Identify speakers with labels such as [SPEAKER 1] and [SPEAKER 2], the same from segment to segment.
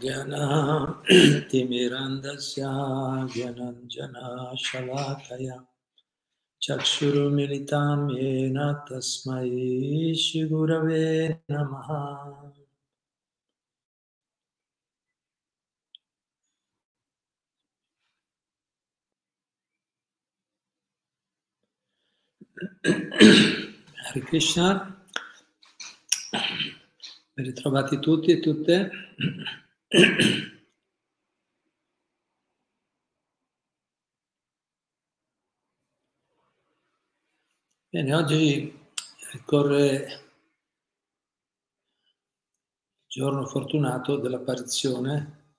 [SPEAKER 1] ज्ञानातिमिरन्दस्या ज्ञनञ्जनाशलाकया चक्षुरुमिलितां येन तस्मै श्रीगुरवे नमः। हरे Krishna. Ben ritrovati tutti e tutte. Bene, oggi ricorre il giorno fortunato dell'apparizione,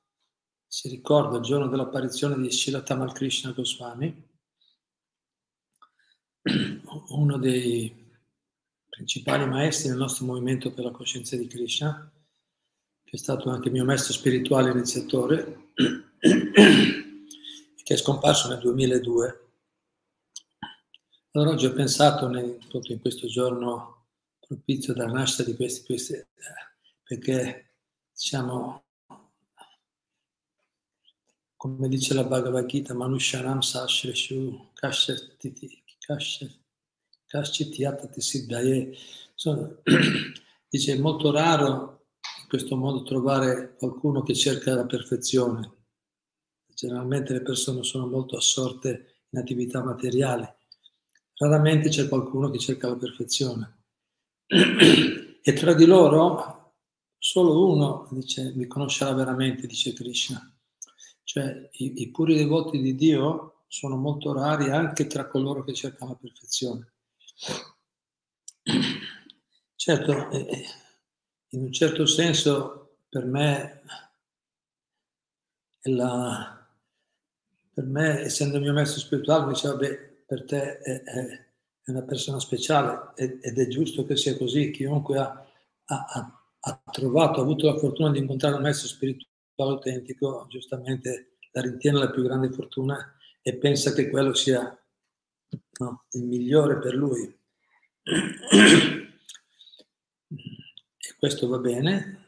[SPEAKER 1] si ricorda il giorno dell'apparizione di Srila Tamal Krishna Goswami, uno dei principali maestri nel nostro movimento per la coscienza di Krishna, che è stato anche mio maestro spirituale iniziatore, che è scomparso nel 2002. Allora oggi ho pensato nel, in questo giorno propizio della nascita di questi, questi perché diciamo, come dice la Bhagavad Gita, Manushanam Sashreshu Kashtiti Kashchitiyatati Siddhaye. Dice, è molto raro in questo modo trovare qualcuno che cerca la perfezione. Generalmente le persone sono molto assorte in attività materiali. Raramente c'è qualcuno che cerca la perfezione. E tra di loro solo uno dice, mi conoscerà veramente, dice Krishna. Cioè i, i puri devoti di Dio sono molto rari anche tra coloro che cercano la perfezione. Certo, eh, eh, in un certo senso per me, la, per me essendo il mio maestro spirituale, mi diceva, beh, per te è, è, una persona speciale ed è giusto che sia così. Chiunque ha, ha, ha trovato, ha avuto la fortuna di incontrare un maestro spirituale autentico, giustamente la ritiene la più grande fortuna e pensa che quello sia no, il migliore per lui. E questo va bene,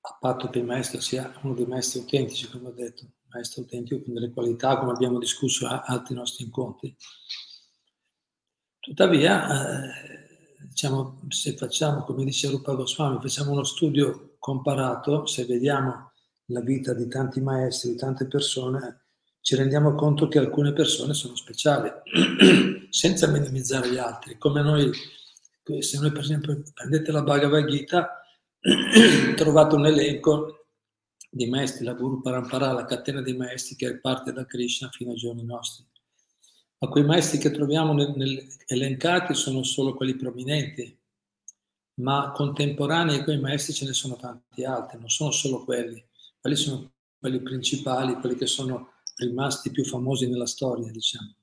[SPEAKER 1] a patto che il maestro sia uno dei maestri autentici, come ho detto, maestro autentico con delle qualità, come abbiamo discusso a altri nostri incontri. Tuttavia, eh, diciamo, se facciamo, come dice Rupa Goswami, facciamo uno studio comparato, se vediamo la vita di tanti maestri, di tante persone, ci rendiamo conto che alcune persone sono speciali, senza minimizzare gli altri. Come noi, se noi per esempio prendete la Bhagavad Gita, trovate un elenco di maestri, la Guru Parampara, la catena dei maestri che parte da Krishna fino ai giorni nostri. Ma quei maestri che troviamo nel, nel, elencati sono solo quelli prominenti, ma contemporanei a quei maestri ce ne sono tanti altri, non sono solo quelli. Quelli sono quelli principali, quelli che sono rimasti più famosi nella storia, diciamo.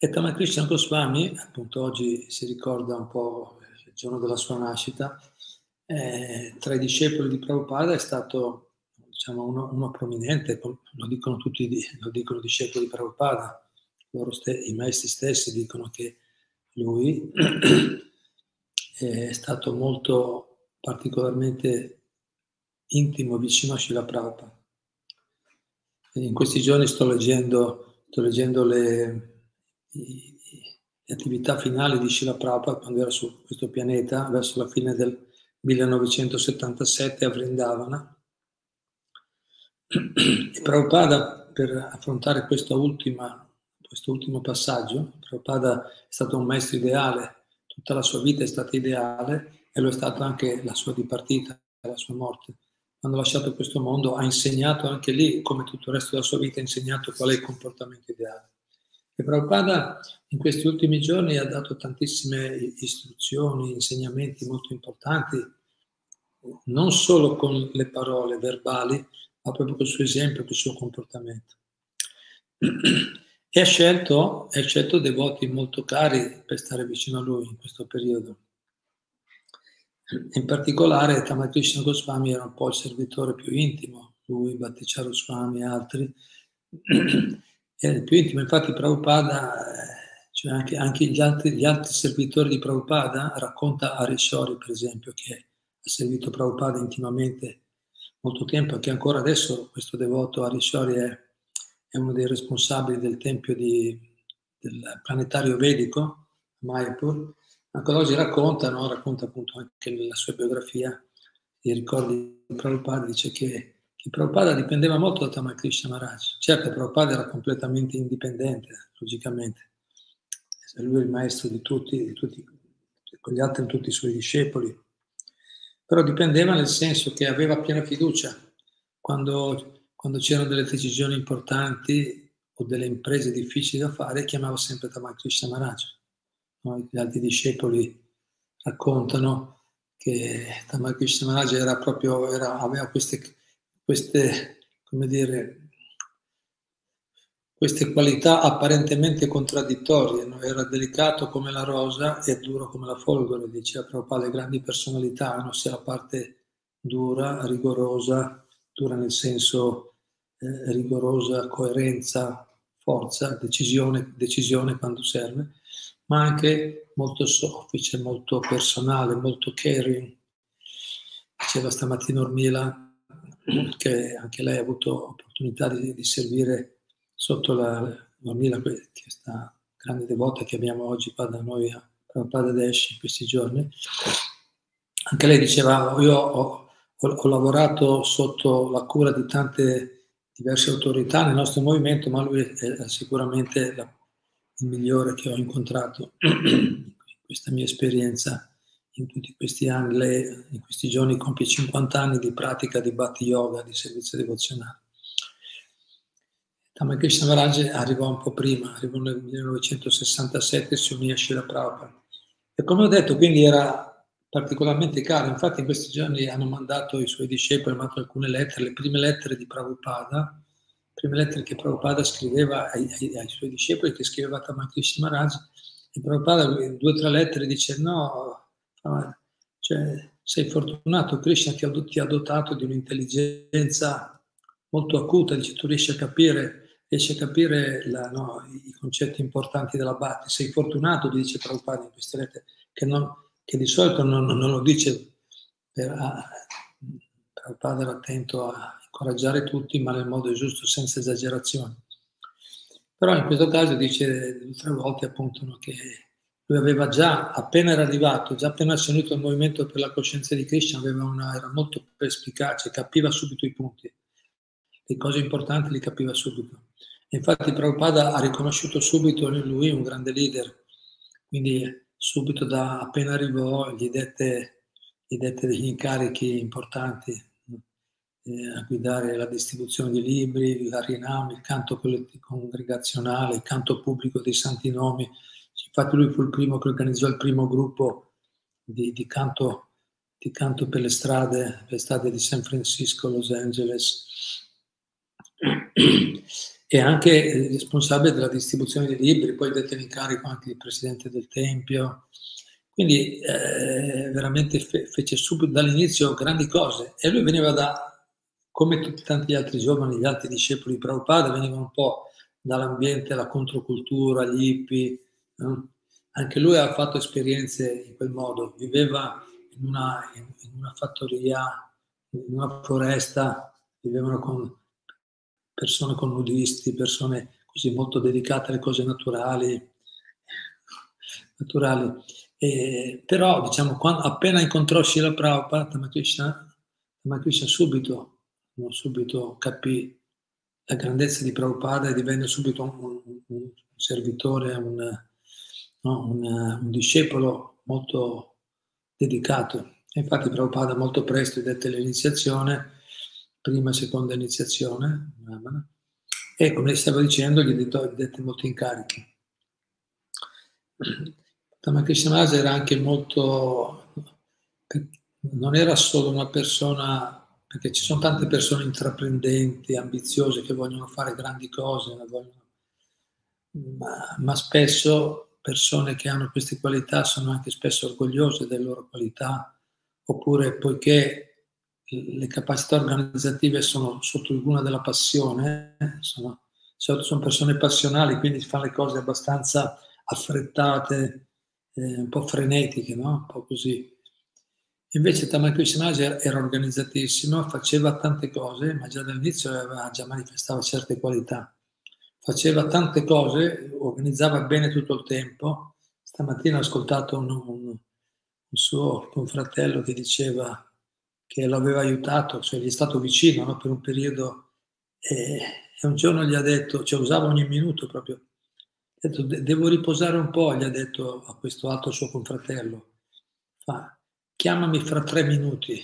[SPEAKER 1] E Tamakrishna Goswami, appunto oggi si ricorda un po' il giorno della sua nascita, eh, tra i discepoli di Prabhupada è stato diciamo, uno, uno, prominente, lo dicono tutti, lo dicono i discepoli di Prabhupada, ste, i maestri stessi dicono che lui è stato molto particolarmente intimo vicino a Shila Prabhupada. In questi giorni sto leggendo, sto leggendo le, le, attività finali di Shila Prabhupada quando era su questo pianeta, verso la fine del 1977 a Vrindavana. E Prabhupada, per affrontare ultima, questo ultimo passaggio, Prabhupada è stato un maestro ideale, tutta la sua vita è stata ideale e lo è stata anche la sua dipartita, la sua morte quando ha lasciato questo mondo, ha insegnato anche lì, come tutto il resto della sua vita, ha insegnato qual è il comportamento ideale. E Prabhupada in questi ultimi giorni ha dato tantissime istruzioni, insegnamenti molto importanti, non solo con le parole verbali, ma proprio col suo esempio, col suo comportamento. E ha scelto, ha scelto devoti molto cari per stare vicino a lui in questo periodo. In particolare Tamakrishna Goswami era un po' il servitore più intimo, lui, Bhattichara Swami e altri, era il più intimo. Infatti Prabhupada, cioè anche, anche gli, altri, gli, altri, servitori di Prabhupada, racconta Arishori per esempio, che ha servito Prabhupada intimamente molto tempo e che ancora adesso questo devoto Arishori è, è uno dei responsabili del tempio di, del planetario vedico, Mayapur, ancora oggi racconta, no? racconta appunto anche nella sua biografia, i ricordi di Prabhupada, dice che, che Prabhupada dipendeva molto da Tamakrishna Maharaj. Certo, Prabhupada era completamente indipendente, logicamente, lui è il maestro di tutti, di tutti, con gli altri tutti i suoi discepoli, però dipendeva nel senso che aveva piena fiducia quando, quando c'erano delle decisioni importanti o delle imprese difficili da fare, chiamava sempre Tamakrishna Maharaj. No? Gli altri discepoli raccontano che Tamakrishna Maharaj era proprio, era, aveva queste, queste, dire, queste qualità apparentemente contraddittorie, no? era delicato come la rosa e duro come la folgore, diceva Prabhupada, le grandi personalità hanno sia la parte dura, rigorosa, dura nel senso eh, rigorosa, coerenza, forza, decisione, decisione quando serve, ma anche molto soffice, molto personale, molto caring. Diceva stamattina Ormila che anche lei ha avuto opportunità di, di servire sotto la, la questa grande devota che abbiamo oggi qua da noi a Prabhupada in questi giorni, anche lei diceva, io ho, ho, ho, lavorato sotto la cura di tante diverse autorità nel nostro movimento, ma lui è sicuramente la, il migliore che ho incontrato in questa mia esperienza in tutti questi anni. Lei in questi giorni compie 50 anni di pratica di Bhatti Yoga, di servizio devozionale. Ramakrishna Maharaj arrivò un po' prima, arrivò nel 1967 e si unì a Shila Prabhupada. E come ho detto, quindi era particolarmente caro, infatti in questi giorni hanno mandato i suoi discepoli, hanno mandato alcune lettere, le prime lettere di Prabhupada, prime lettere che Prabhupada scriveva ai, ai, ai suoi discepoli, che scriveva a Ramakrishna Maharaj, e Prabhupada in due o tre lettere dice no, cioè, sei fortunato, Krishna ti ha, ti ha dotato di un'intelligenza molto acuta, dice tu riesci a capire riesce a capire la, no, i concetti importanti della Bhakti. Sei fortunato, dice Prabhupada in queste lettere, che, non, che di solito non, non, lo dice per... A, Prabhupada era attento a incoraggiare tutti, ma nel modo giusto, senza esagerazioni. Però in questo caso dice due o tre volte appunto che lui aveva già, appena era arrivato, già appena si è unito al movimento per la coscienza di Krishna, una, era molto perspicace, capiva subito i punti le cose importanti le capiva subito. Infatti Prabhupada ha riconosciuto subito in lui un grande leader, quindi subito da appena arrivò gli dette, gli dette degli incarichi importanti a guidare la distribuzione di libri, l'Arinam, il canto congregazionale, il canto pubblico dei santi nomi. Infatti lui fu il primo che organizzò il primo gruppo di, di, canto, di canto per le strade, le strade di San Francisco, Los Angeles, e anche responsabile della distribuzione dei libri, poi detto in carico anche il presidente del Tempio. Quindi eh, veramente fe- fece subito dall'inizio grandi cose e lui veniva da, come tutti tanti altri giovani, gli altri discepoli di Prabhupada, venivano un po' dall'ambiente, la controcultura, gli hippie. No? Anche lui ha fatto esperienze in quel modo, viveva in una, in, una fattoria, in una foresta, vivevano con persone con nudisti, persone così molto dedicate alle cose naturali. naturali. E, però, diciamo, quando, appena incontrò Shila Prabhupada, Tamakrishna, Tamakrishna subito, no, subito capì la grandezza di Prabhupada e divenne subito un, un, servitore, un, no, un, discepolo molto dedicato. E infatti Prabhupada molto presto dette l'iniziazione prima e seconda iniziazione, e come stavo dicendo gli dette molti incarichi. Ramakrishna Maharaj era anche molto, non era solo una persona, perché ci sono tante persone intraprendenti, ambiziose, che vogliono fare grandi cose, vogliono, ma, ma spesso persone che hanno queste qualità sono anche spesso orgogliose delle loro qualità, oppure poiché le capacità organizzative sono sotto il guna della passione, sono, sono persone passionali, quindi fanno le cose abbastanza affrettate, eh, un po' frenetiche, no? Un po' così. Invece Tamakrish Maharaj era organizzatissimo, faceva tante cose, ma già dall'inizio aveva, già manifestava certe qualità. Faceva tante cose, organizzava bene tutto il tempo. Stamattina ho ascoltato un, un, un suo confratello che diceva che lo aveva aiutato, cioè gli è stato vicino no? per un periodo e, e, un giorno gli ha detto, cioè usava ogni minuto proprio, ha detto devo riposare un po', gli ha detto a questo altro suo confratello, fa, chiamami fra tre minuti.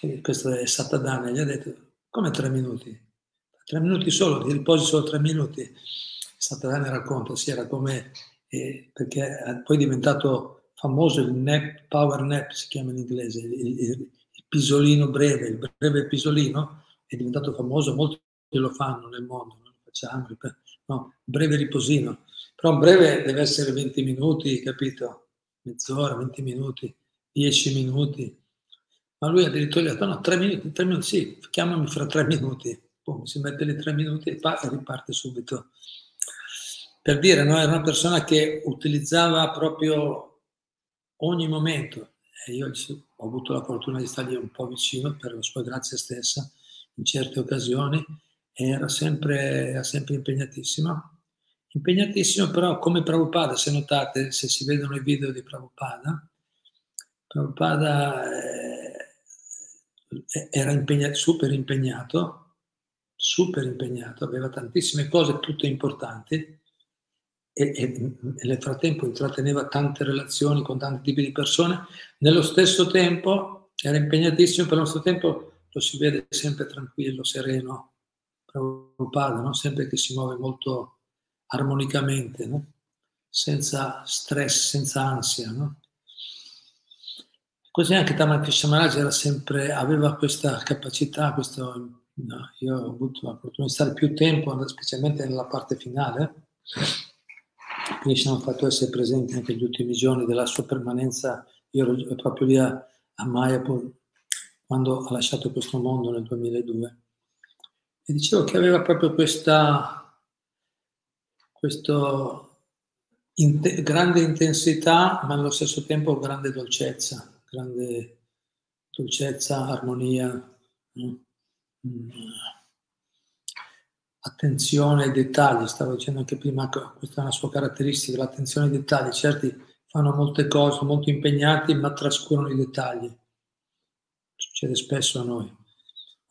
[SPEAKER 1] E questo è Satadana, gli ha detto, come tre minuti? Tre minuti solo, ti riposi solo tre minuti. Satadana racconta, sì, era come, eh, perché poi è diventato famoso il nap, power nap si chiama in inglese, il, il, il pisolino breve, il breve pisolino è diventato famoso, molti lo fanno nel mondo, non lo facciamo, no, breve riposino, però un breve deve essere 20 minuti, capito? Mezz'ora, 20 minuti, 10 minuti. Ma lui addirittura gli ha detto no, 3 minuti, 3 minuti, sì, chiamami fra 3 minuti. Poi si mette lì 3 minuti e riparte subito. Per dire, no, era una persona che utilizzava proprio ogni momento. E io ho avuto la fortuna di stargli un po' vicino per la sua grazia stessa in certe occasioni. Era sempre, era sempre impegnatissima impegnatissimo, però come Prabhupada, se notate, se si vedono i video di Prabhupada, Prabhupada eh, era impegnato, super impegnato, super impegnato, aveva tantissime cose, tutte importanti, e, e, e, nel frattempo intratteneva tante relazioni con tanti tipi di persone, nello stesso tempo era impegnatissimo, per lo stesso tempo lo si vede sempre tranquillo, sereno, Prabhupada, no? sempre che si muove molto armonicamente, no? senza stress, senza ansia. No? Così anche Tamakrisha Maharaj sempre, aveva questa capacità, questo, no, io ho avuto l'opportunità di stare più tempo, specialmente nella parte finale, ci hanno fatto essere presenti anche gli ultimi giorni della sua permanenza, io ero proprio lì a, a Mayapur quando ha lasciato questo mondo nel 2002. E dicevo che aveva proprio questa questa in- grande intensità, ma allo stesso tempo grande dolcezza, grande dolcezza, armonia, mm, attenzione ai dettagli. Stavo dicendo anche prima che questa è una sua caratteristica, l'attenzione ai dettagli. Certi fanno molte cose, molto impegnati, ma trascurano i dettagli. Succede spesso a noi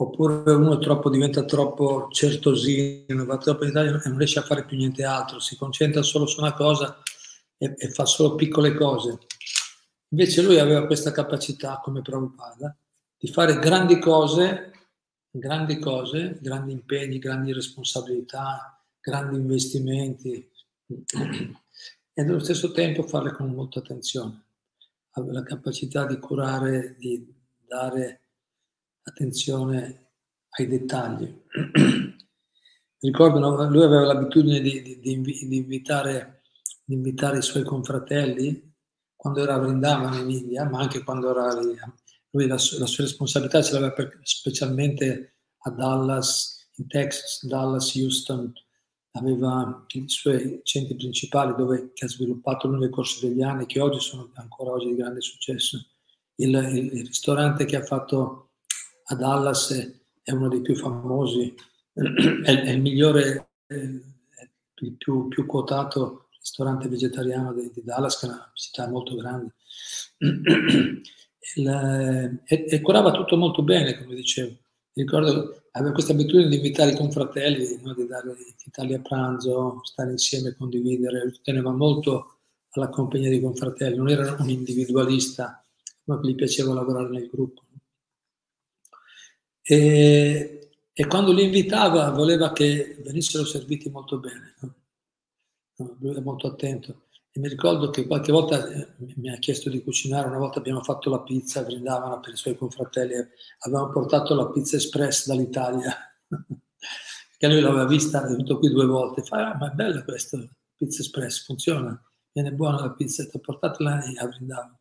[SPEAKER 1] oppure uno troppo, diventa troppo certosino, va troppo in Italia e non riesce a fare più niente altro, si concentra solo su una cosa e, e fa solo piccole cose. Invece lui aveva questa capacità, come Prabhupada, di fare grandi cose, grandi cose, grandi impegni, grandi responsabilità, grandi investimenti e allo stesso tempo farle con molta attenzione. Aveva la capacità di curare, di dare attenzione ai dettagli. Ricordo, lui aveva l'abitudine di, di, di, invitare, di, invitare, i suoi confratelli quando era a Vrindavan in India, ma anche quando era lì. Lui la, la sua responsabilità ce l'aveva per, specialmente a Dallas, in Texas, Dallas, Houston, aveva i suoi centri principali dove ha sviluppato lui nel corso degli anni, che oggi sono ancora oggi di grande successo. Il, il, il ristorante che ha fatto a Dallas è uno dei più famosi, è, è il migliore, è il più, più, quotato ristorante vegetariano di, di, Dallas, che è una città molto grande. Il, e, e, curava tutto molto bene, come dicevo. Mi ricordo, aveva questa abitudine di invitare i confratelli, no? di dare, invitarli a pranzo, stare insieme, condividere, teneva molto alla compagnia dei confratelli, non era un individualista, ma gli piaceva lavorare nel gruppo. E, e, quando li invitava voleva che venissero serviti molto bene. Lui è molto attento. E mi ricordo che qualche volta eh, mi ha chiesto di cucinare, una volta abbiamo fatto la pizza, brindavano per i suoi confratelli, avevamo portato la pizza express dall'Italia, che lui l'aveva vista, è venuto qui due volte, fa, ah, ma è bella questa pizza express, funziona, viene buona la pizza, portatela a brindavano,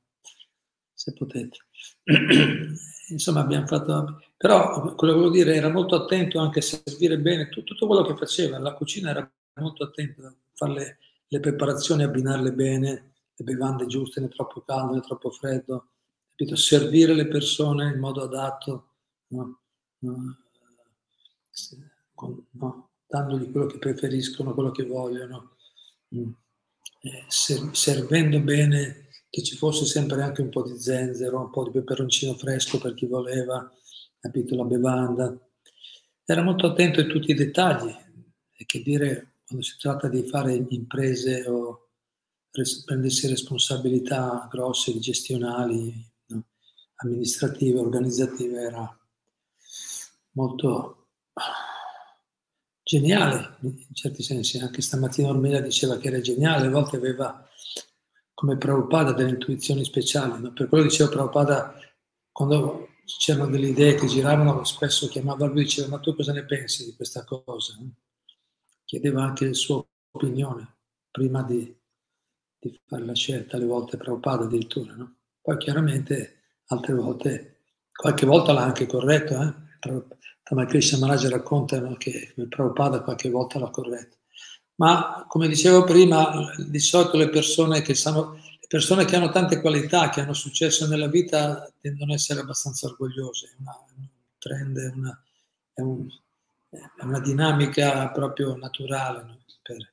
[SPEAKER 1] se potete. Insomma abbiamo fatto però quello che volevo dire era molto attento anche a servire bene tutto, tutto quello che faceva, la cucina era molto attenta, fare le, le preparazioni, abbinarle bene, le bevande giuste, né troppo caldo né troppo freddo, capito? servire le persone in modo adatto, no? No? No? dandogli quello che preferiscono, quello che vogliono, mm. eh, servendo bene che ci fosse sempre anche un po' di zenzero, un po' di peperoncino fresco per chi voleva, capito, la bevanda. Era molto attento a tutti i dettagli, e che dire quando si tratta di fare imprese o res- prendersi responsabilità grosse, gestionali, no? amministrative, organizzative, era molto geniale in certi sensi. Anche stamattina Ormela diceva che era geniale, a volte aveva come Prabhupada delle intuizioni speciali. No? Per quello dicevo Prabhupada, quando c'erano delle idee che giravano, spesso chiamava lui e diceva ma tu cosa ne pensi di questa cosa? Chiedeva anche la sua opinione prima di, di fare la scelta, alle volte Prabhupada addirittura. No? Poi chiaramente altre volte, qualche volta l'ha anche corretto, eh? Tamakrisha Maharaj racconta no, che Prabhupada qualche volta l'ha corretto ma come dicevo prima, di solito le persone che, sanno, persone che hanno tante qualità, che hanno successo nella vita, tendono ad essere abbastanza orgogliose. Una, un trend, una, è, un, è una, dinamica proprio naturale. No? Per,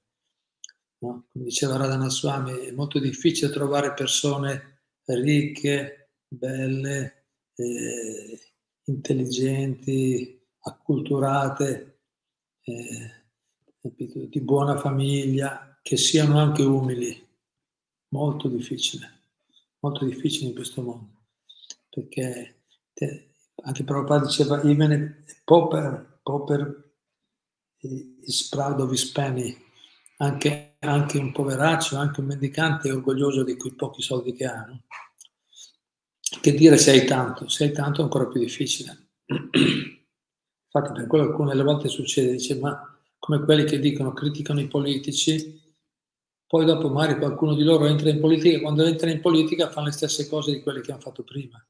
[SPEAKER 1] no? Come diceva Radhana Swami, è molto difficile trovare persone ricche, belle, eh, intelligenti, acculturate. Eh, di buona famiglia, che siano anche umili. Molto difficile, molto difficile in questo mondo. Perché te, anche Prabhupada diceva, even pauper, pauper is proud of his penny. Anche, anche un poveraccio, anche un mendicante è orgoglioso di quei pochi soldi che ha. No? Che dire se hai tanto? Se hai tanto è ancora più difficile. Infatti per quello alcune volte succede, dice ma come quelli che dicono, criticano i politici, poi dopo magari qualcuno di loro entra in politica, quando entra in politica fanno le stesse cose di quelle che hanno fatto prima.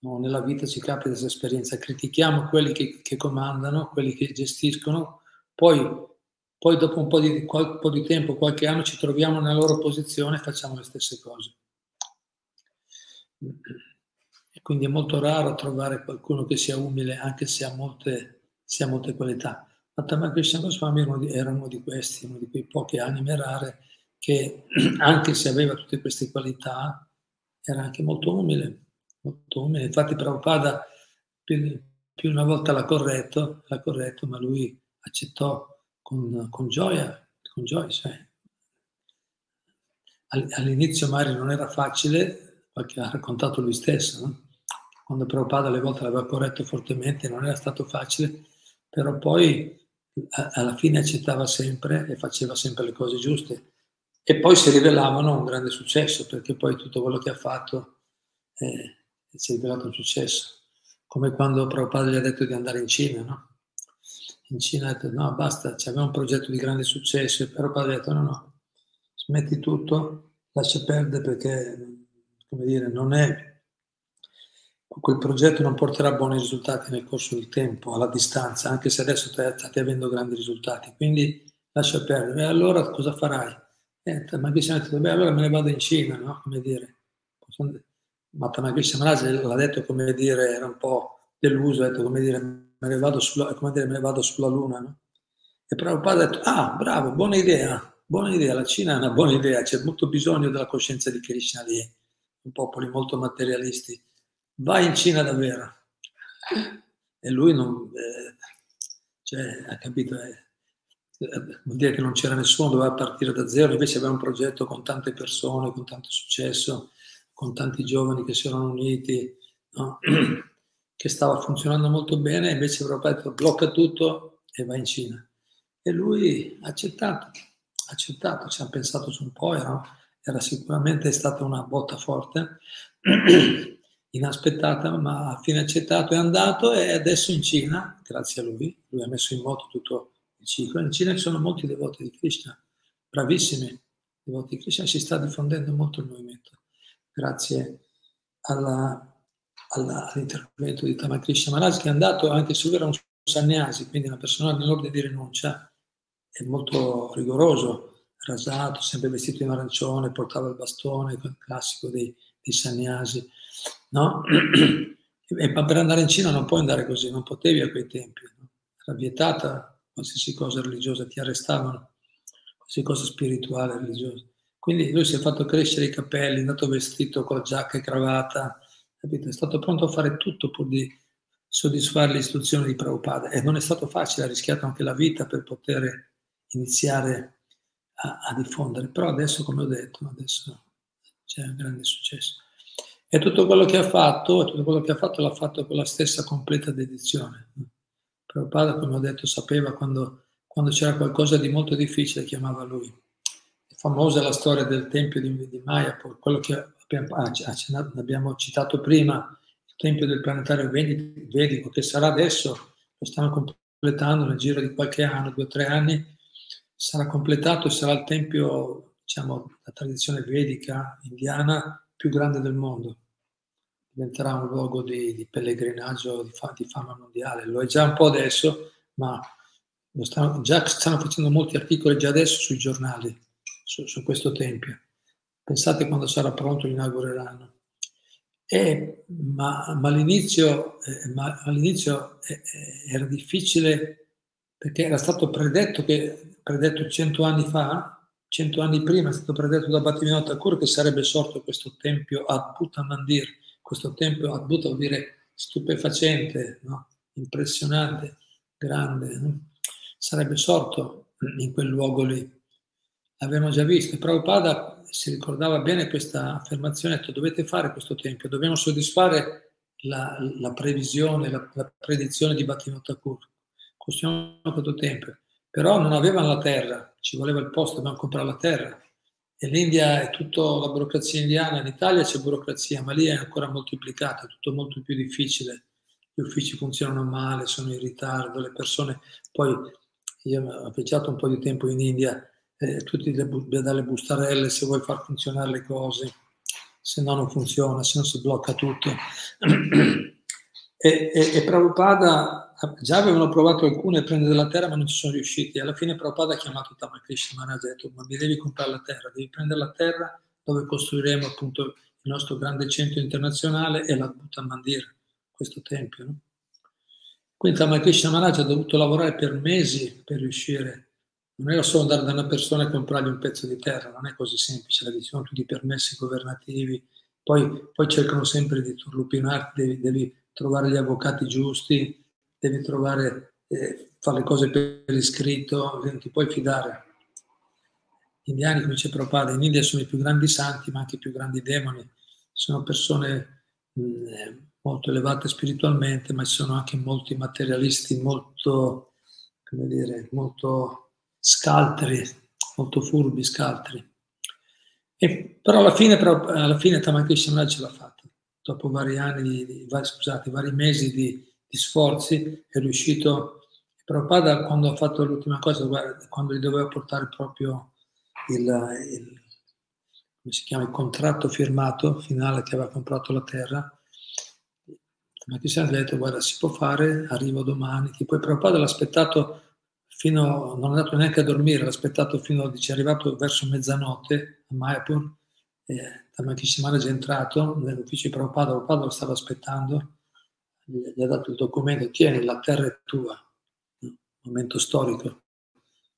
[SPEAKER 1] No, nella vita ci capita questa esperienza, critichiamo quelli che, che, comandano, quelli che gestiscono, poi, poi dopo un po, di, un po' di tempo, qualche anno, ci troviamo nella loro posizione e facciamo le stesse cose. E quindi è molto raro trovare qualcuno che sia umile, anche se ha molte, se ha molte qualità. Mattama Krishna Goswami era uno di questi, uno di quei poche anime rare che anche se aveva tutte queste qualità era anche molto umile, molto umile. Infatti Prabhupada più, più una volta l'ha corretto, l'ha corretto, ma lui accettò con, con gioia, con gioia sai. All'inizio magari non era facile, perché ha raccontato lui stesso, no? quando Prabhupada alle volte l'aveva corretto fortemente non era stato facile, però poi alla fine accettava sempre e faceva sempre le cose giuste. E poi si rivelavano un grande successo, perché poi tutto quello che ha fatto eh, si è rivelato un successo. Come quando Prabhupada gli ha detto di andare in Cina, no? In Cina ha detto no, basta, c'aveva un progetto di grande successo e Prabhupada ha detto no, no, smetti tutto, lascia perdere perché, come dire, non è quel progetto non porterà buoni risultati nel corso del tempo, alla distanza, anche se adesso state avendo grandi risultati. Quindi lascia perdere. E allora cosa farai? Eh, ma qui siamo detto, beh, allora me ne vado in Cina, no? Come dire. Ma Tamaghish Maharaj l'ha detto come dire, era un po' deluso, ha detto come dire, me ne vado sulla, dire, ne vado sulla Luna, no? E Prabhupada ha detto, ah, bravo, buona idea, buona idea, la Cina è una buona idea, c'è molto bisogno della coscienza di Krishna lì, un popoli molto materialisti vai in Cina davvero. E lui non, eh, cioè, ha capito, eh, vuol dire che non c'era nessuno, doveva partire da zero, invece aveva un progetto con tante persone, con tanto successo, con tanti giovani che si erano uniti, no? che stava funzionando molto bene, invece aveva detto blocca tutto e va in Cina. E lui ha accettato, ha accettato, ci ha pensato su un po', era, era sicuramente stata una botta forte. inaspettata, ma a fine accettato è andato e adesso in Cina, grazie a lui, lui ha messo in moto tutto il ciclo, in Cina ci sono molti devoti di Krishna, bravissimi devoti di Krishna, si sta diffondendo molto il movimento, grazie alla, alla, all'intervento di Tamakrishna Maharaj che è andato anche se lui era un sannyasi, quindi una persona nell'ordine di rinuncia, è molto rigoroso, rasato, sempre vestito in arancione, portava il bastone, il classico dei, dei sannyasi, no? E, per andare in Cina non puoi andare così, non potevi a quei tempi, no? era vietata qualsiasi cosa religiosa, ti arrestavano, qualsiasi cosa spirituale, religiosa. Quindi lui si è fatto crescere i capelli, è andato vestito con giacca e cravatta, capito? è stato pronto a fare tutto pur di soddisfare le istruzioni di Prabhupada e non è stato facile, ha rischiato anche la vita per poter iniziare a, a diffondere, però adesso come ho detto, adesso c'è un grande successo. E tutto quello che ha fatto, tutto quello che ha fatto l'ha fatto con la stessa completa dedizione. Prabhupada, come ho detto, sapeva quando, quando c'era qualcosa di molto difficile, chiamava lui. È famosa la storia del tempio di, di Mayapur, quello che abbiamo, accennato, abbiamo citato prima, il tempio del planetario vedico, che sarà adesso, lo stanno completando nel giro di qualche anno, due o tre anni, sarà completato e sarà il tempio, diciamo, la tradizione vedica indiana più grande del mondo diventerà un luogo di, di pellegrinaggio di, fa, di, fama mondiale. Lo è già un po' adesso, ma stanno, già stanno facendo molti articoli già adesso sui giornali su, su questo tempio. Pensate quando sarà pronto, lo inaugureranno. E, ma, ma, all'inizio, eh, ma all'inizio eh, eh era difficile perché era stato predetto, che, predetto cento anni fa, cento anni prima, è stato predetto da Bhattivinoda Thakur che sarebbe sorto questo tempio a Bhuta Mandir, questo tempio Adbhuta vuol dire stupefacente, no? impressionante, grande, no? sarebbe sorto in quel luogo lì. L'abbiamo già visto. Prabhupada si ricordava bene questa affermazione, ha detto dovete fare questo tempio, dobbiamo soddisfare la, la previsione, la, la, predizione di Bhattivinoda Thakur. Costruiamo questo tempio. Però non avevano la terra, ci voleva il posto, dobbiamo comprare la terra. L'India è tutta la burocrazia indiana, in Italia c'è burocrazia, ma lì è ancora moltiplicata, è tutto molto più difficile. Gli uffici funzionano male, sono in ritardo, le persone... Poi io ho viaggiato un po' di tempo in India, eh, tutti dalle bustarelle se vuoi far funzionare le cose, se no non funziona, se no si blocca tutto. E, e, e Prabhupada già avevano provato alcune a prendere la terra ma non ci sono riusciti. Alla fine Prabhupada ha chiamato Tamakrishna Maharaj e ha detto ma mi devi comprare la terra, devi prendere la terra dove costruiremo appunto il nostro grande centro internazionale e la Bhuta Mandir, questo tempio. No? Quindi Tamakrishna Maharaj ha dovuto lavorare per mesi per riuscire. Non era solo andare da una persona e comprargli un pezzo di terra, non è così semplice, la sono tutti i permessi governativi, poi, poi cercano sempre di turlupinarti, devi, devi trovare gli avvocati giusti, devi trovare, eh, fare le cose per iscritto, non ti puoi fidare. Gli indiani, come dice Prabhupada, in India sono i più grandi santi, ma anche i più grandi demoni. Sono persone mh, eh, molto elevate spiritualmente, ma sono anche molti materialisti, molto, come dire, molto scaltri, molto furbi, scaltri. E, però alla fine, però, alla fine Tamakrishnamuraj ce l'ha fatta dopo vari anni, di, di, scusate, vari mesi di, di sforzi, è riuscito. Prabhupada quando ha fatto l'ultima cosa, guarda, quando gli doveva portare proprio il, il, chiama, il contratto firmato finale che aveva comprato la terra, ma ti ha detto guarda si può fare, arrivo domani, che poi Prabhupada l'ha aspettato fino, non è andato neanche a dormire, l'ha aspettato fino, dice, è arrivato verso mezzanotte a Mayapur, eh, Tamakisha Maharaj è entrato nell'ufficio di Prabhupada, Prabhupada lo stava aspettando, gli ha dato il documento, tieni, la terra è tua, momento storico,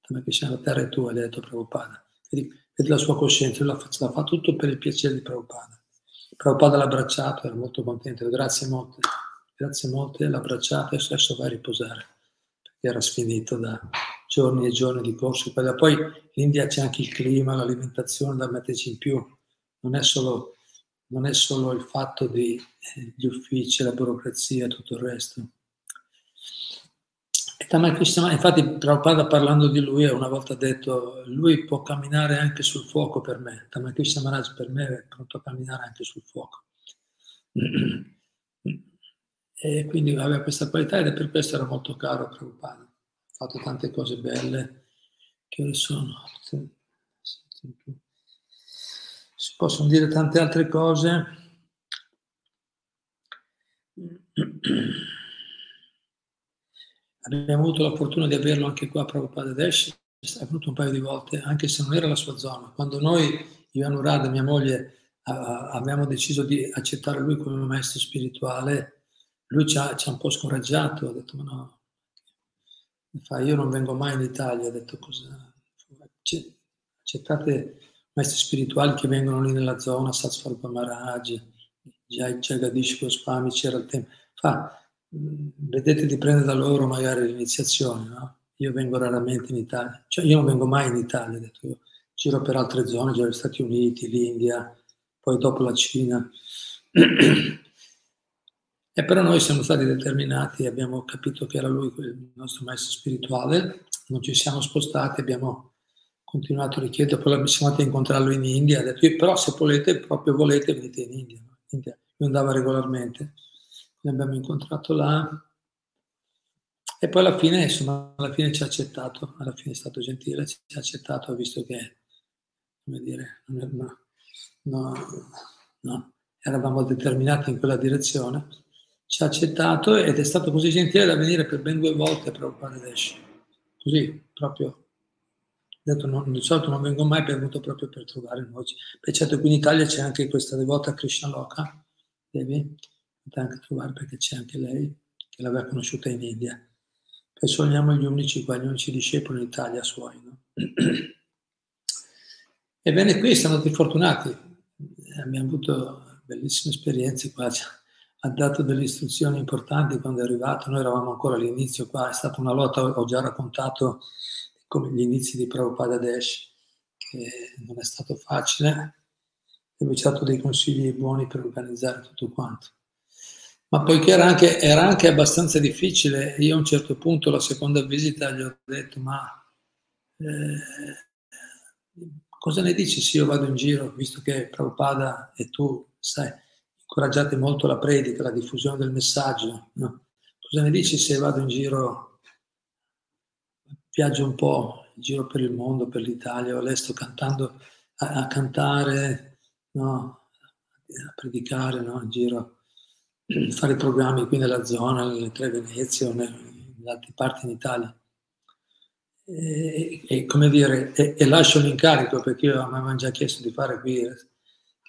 [SPEAKER 1] Tamakisha, la terra è tua, gli ha detto Prabhupada. Vedi, vedi la sua coscienza, lui l'ha fatto tutto per il piacere di Prabhupada. Prabhupada l'ha abbracciato, era molto contento, grazie molte, grazie molte, l'ha abbracciato e adesso vai a riposare, perché era sfinito da giorni e giorni di corso. Poi in India c'è anche il clima, l'alimentazione da metterci in più, non è solo, non è solo il fatto degli eh, uffici, la burocrazia, tutto il resto. Infatti Prabhupada parlando di lui una volta detto lui può camminare anche sul fuoco per me, Tamakrishna Maharaj per me è pronto a camminare anche sul fuoco. E quindi aveva questa qualità ed è per questo era molto caro a Prabhupada. Ha fatto tante cose belle che ore sono. Si possono dire tante altre cose. Abbiamo avuto la fortuna di averlo anche qua a Prabhupada Desh, è venuto un paio di volte, anche se non era la sua zona. Quando noi, io Anurad e mia moglie, abbiamo deciso di accettare lui come maestro spirituale, lui ci ha, ci ha un po' scoraggiato, ha detto ma no, io non vengo mai in Italia, ha detto cosa, accettate maestri spirituali che vengono lì nella zona, Satsvarupa Maharaj, Jagadish Goswami, c'era il tempo, fa, vedete di prendere da loro magari l'iniziazione, no? Io vengo raramente in Italia, cioè io non vengo mai in Italia, detto io giro per altre zone, giro gli Stati Uniti, l'India, poi dopo la Cina. E però noi siamo stati determinati, abbiamo capito che era lui il nostro maestro spirituale, non ci siamo spostati, abbiamo continuato a richiedere, poi siamo andati a incontrarlo in India, ha detto, però se volete, proprio volete, venite in India. India. Lui andava regolarmente, ne abbiamo incontrato là, e poi alla fine, insomma, alla fine ci ha accettato, alla fine è stato gentile, ci ha accettato, ha visto che, come dire, no, no, no, eravamo determinati in quella direzione, ci ha accettato ed è stato così gentile da venire per ben due volte a Prabhupada Desh. Così, proprio. Detto, no, di solito non vengo mai, venuto proprio per trovare noi. Beh, certo, qui in Italia c'è anche questa devota Krishna Loka, devi anche trovare perché c'è anche lei, che l'aveva conosciuta in India. Poi sogniamo gli unici qua, gli unici discepoli in Italia suoi. No? Ebbene, qui siamo stati fortunati, abbiamo avuto bellissime esperienze qua, ha dato delle istruzioni importanti quando è arrivato, noi eravamo ancora all'inizio qua, è stata una lotta, ho già raccontato come gli inizi di Prabhupada Desh, che non è stato facile, e lui ci dato dei consigli buoni per organizzare tutto quanto ma poiché era anche, era anche, abbastanza difficile, io a un certo punto, la seconda visita, gli ho detto, ma eh, cosa ne dici se io vado in giro, visto che Prabhupada e tu, sai, incoraggiate molto la predica, la diffusione del messaggio, no? cosa ne dici se vado in giro, viaggio un po' in giro per il mondo, per l'Italia, sto cantando, a, a cantare, no? a predicare no? in giro fare programmi qui nella zona, nelle tre Venezie o in altre parti in Italia. E, e come dire, e, e, lascio l'incarico perché io mi avevano già chiesto di fare qui il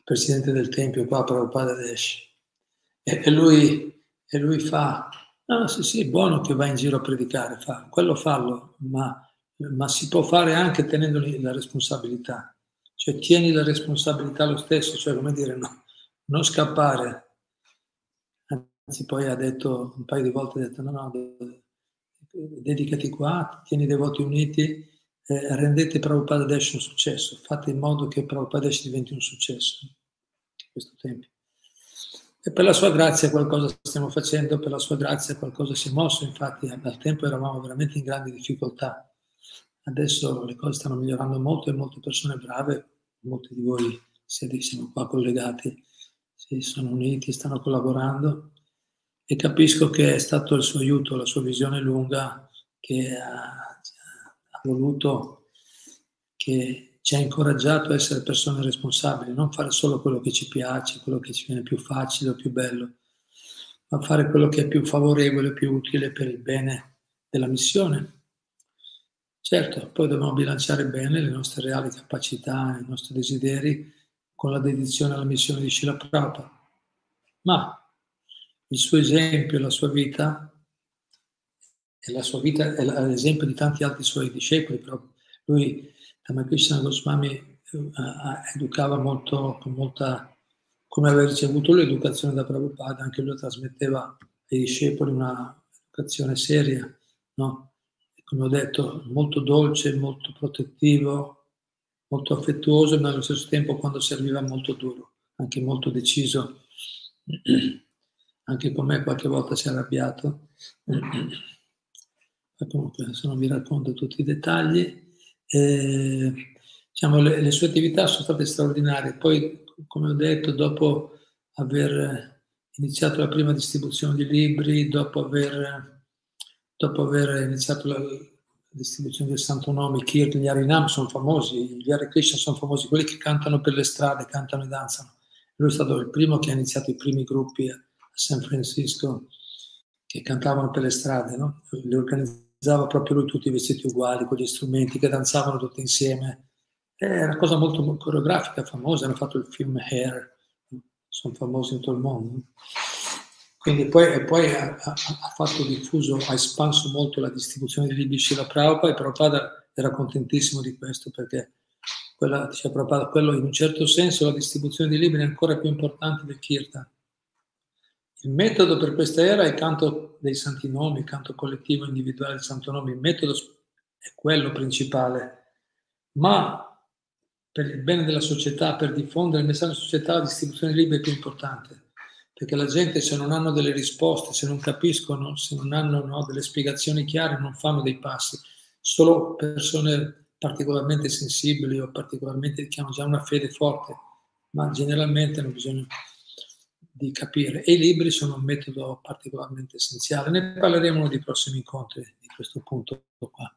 [SPEAKER 1] presidente del Tempio qua, Prabhupada Desh. E, e, lui, e lui fa, no, sì, sì, è buono che vai in giro a predicare, fa, quello fallo, ma, ma si può fare anche tenendo la responsabilità. Cioè tieni la responsabilità lo stesso, cioè come dire, no, non scappare Anzi, poi ha detto un paio di volte, ha detto no, no, dedicati qua, tieni i devoti uniti, eh, rendete Prabhupada Desh un successo, fate in modo che Prabhupada Desh diventi un successo in questo tempo. E per la sua grazia qualcosa stiamo facendo, per la sua grazia qualcosa si è mosso, infatti al tempo eravamo veramente in grandi difficoltà. Adesso le cose stanno migliorando molto e molte persone brave, molti di voi siamo qua collegati, si sono uniti, stanno collaborando e capisco che è stato il suo aiuto, la sua visione lunga che ha, ha voluto, che ci ha incoraggiato a essere persone responsabili, non fare solo quello che ci piace, quello che ci viene più facile o più bello, ma fare quello che è più favorevole, più utile per il bene della missione. Certo, poi dobbiamo bilanciare bene le nostre reali capacità, i nostri desideri con la dedizione alla missione di Shila Prabhupada. Ma il suo esempio, la sua vita, e la sua vita è l'esempio di tanti altri suoi discepoli, però lui, Ramakrishna Goswami, eh, educava molto, con molta, come aveva ricevuto l'educazione da Prabhupada, anche lui trasmetteva ai discepoli un'educazione seria, no? come ho detto, molto dolce, molto protettivo, molto affettuoso, ma allo stesso tempo quando serviva molto duro, anche molto deciso anche con me qualche volta si è arrabbiato. Ma comunque adesso non vi racconto tutti i dettagli. Eh, diciamo, le, le, sue attività sono state straordinarie. Poi, come ho detto, dopo aver iniziato la prima distribuzione di libri, dopo aver, dopo aver iniziato la, distribuzione del Santo Nome, Kirk, gli Harinam sono famosi, gli Hare Krishna sono famosi, quelli che cantano per le strade, cantano e danzano. Lui è stato il primo che ha iniziato i primi gruppi San Francisco che cantavano per le strade, no? le organizzazioni organizzava proprio lui tutti vestiti uguali, con gli strumenti, che danzavano tutti insieme. È una cosa molto, coreografica, famosa, hanno fatto il film Hair, sono famosi in tutto il mondo. Quindi poi, poi ha, ha, fatto diffuso, ha espanso molto la distribuzione di libri Shiva Prabhupada e Prabhupada era contentissimo di questo perché quella, Prabhupada, quello in un certo senso la distribuzione di libri è ancora più importante del Kirtan. Il metodo per questa era è il canto dei santi nomi, il canto collettivo individuale del santo nome, il metodo è quello principale, ma per il bene della società, per diffondere il messaggio della società, la distribuzione di libri è più importante. Perché la gente se non hanno delle risposte, se non capiscono, se non hanno no, delle spiegazioni chiare, non fanno dei passi. Solo persone particolarmente sensibili o particolarmente che hanno già una fede forte, ma generalmente hanno bisogno di capire. E i libri sono un metodo particolarmente essenziale. Ne parleremo nei prossimi incontri di questo punto qua.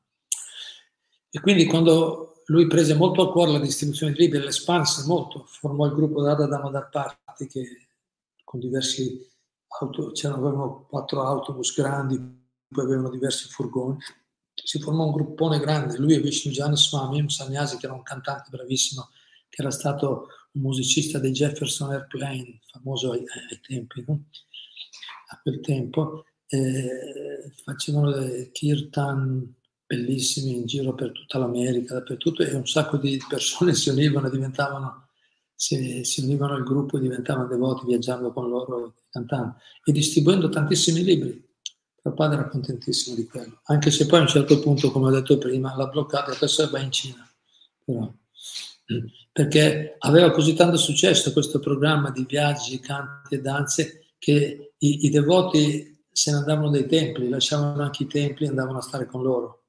[SPEAKER 1] E quindi quando lui prese molto a cuore la distribuzione di libri, l'espanse molto, formò il gruppo Dada Damodar Party che con diversi auto, c'erano quattro autobus grandi, poi avevano diversi furgoni. Si formò un gruppone grande, lui e Vishnu Jan Swami, un sannyasi che era un cantante bravissimo, che era stato un musicista dei Jefferson Airplane, famoso ai, ai tempi, no? a quel tempo, eh, facevano dei kirtan bellissimi in giro per tutta l'America, dappertutto, e un sacco di persone si univano diventavano si, si univano al gruppo e diventavano devoti viaggiando con loro cantando e distribuendo tantissimi libri. Mio padre era contentissimo di quello, anche se poi a un certo punto, come ho detto prima, l'ha bloccato e adesso va in Cina. Però, perché aveva così tanto successo questo programma di viaggi, canti e danze che i, i devoti se ne andavano dai templi, lasciavano anche i templi e andavano a stare con loro.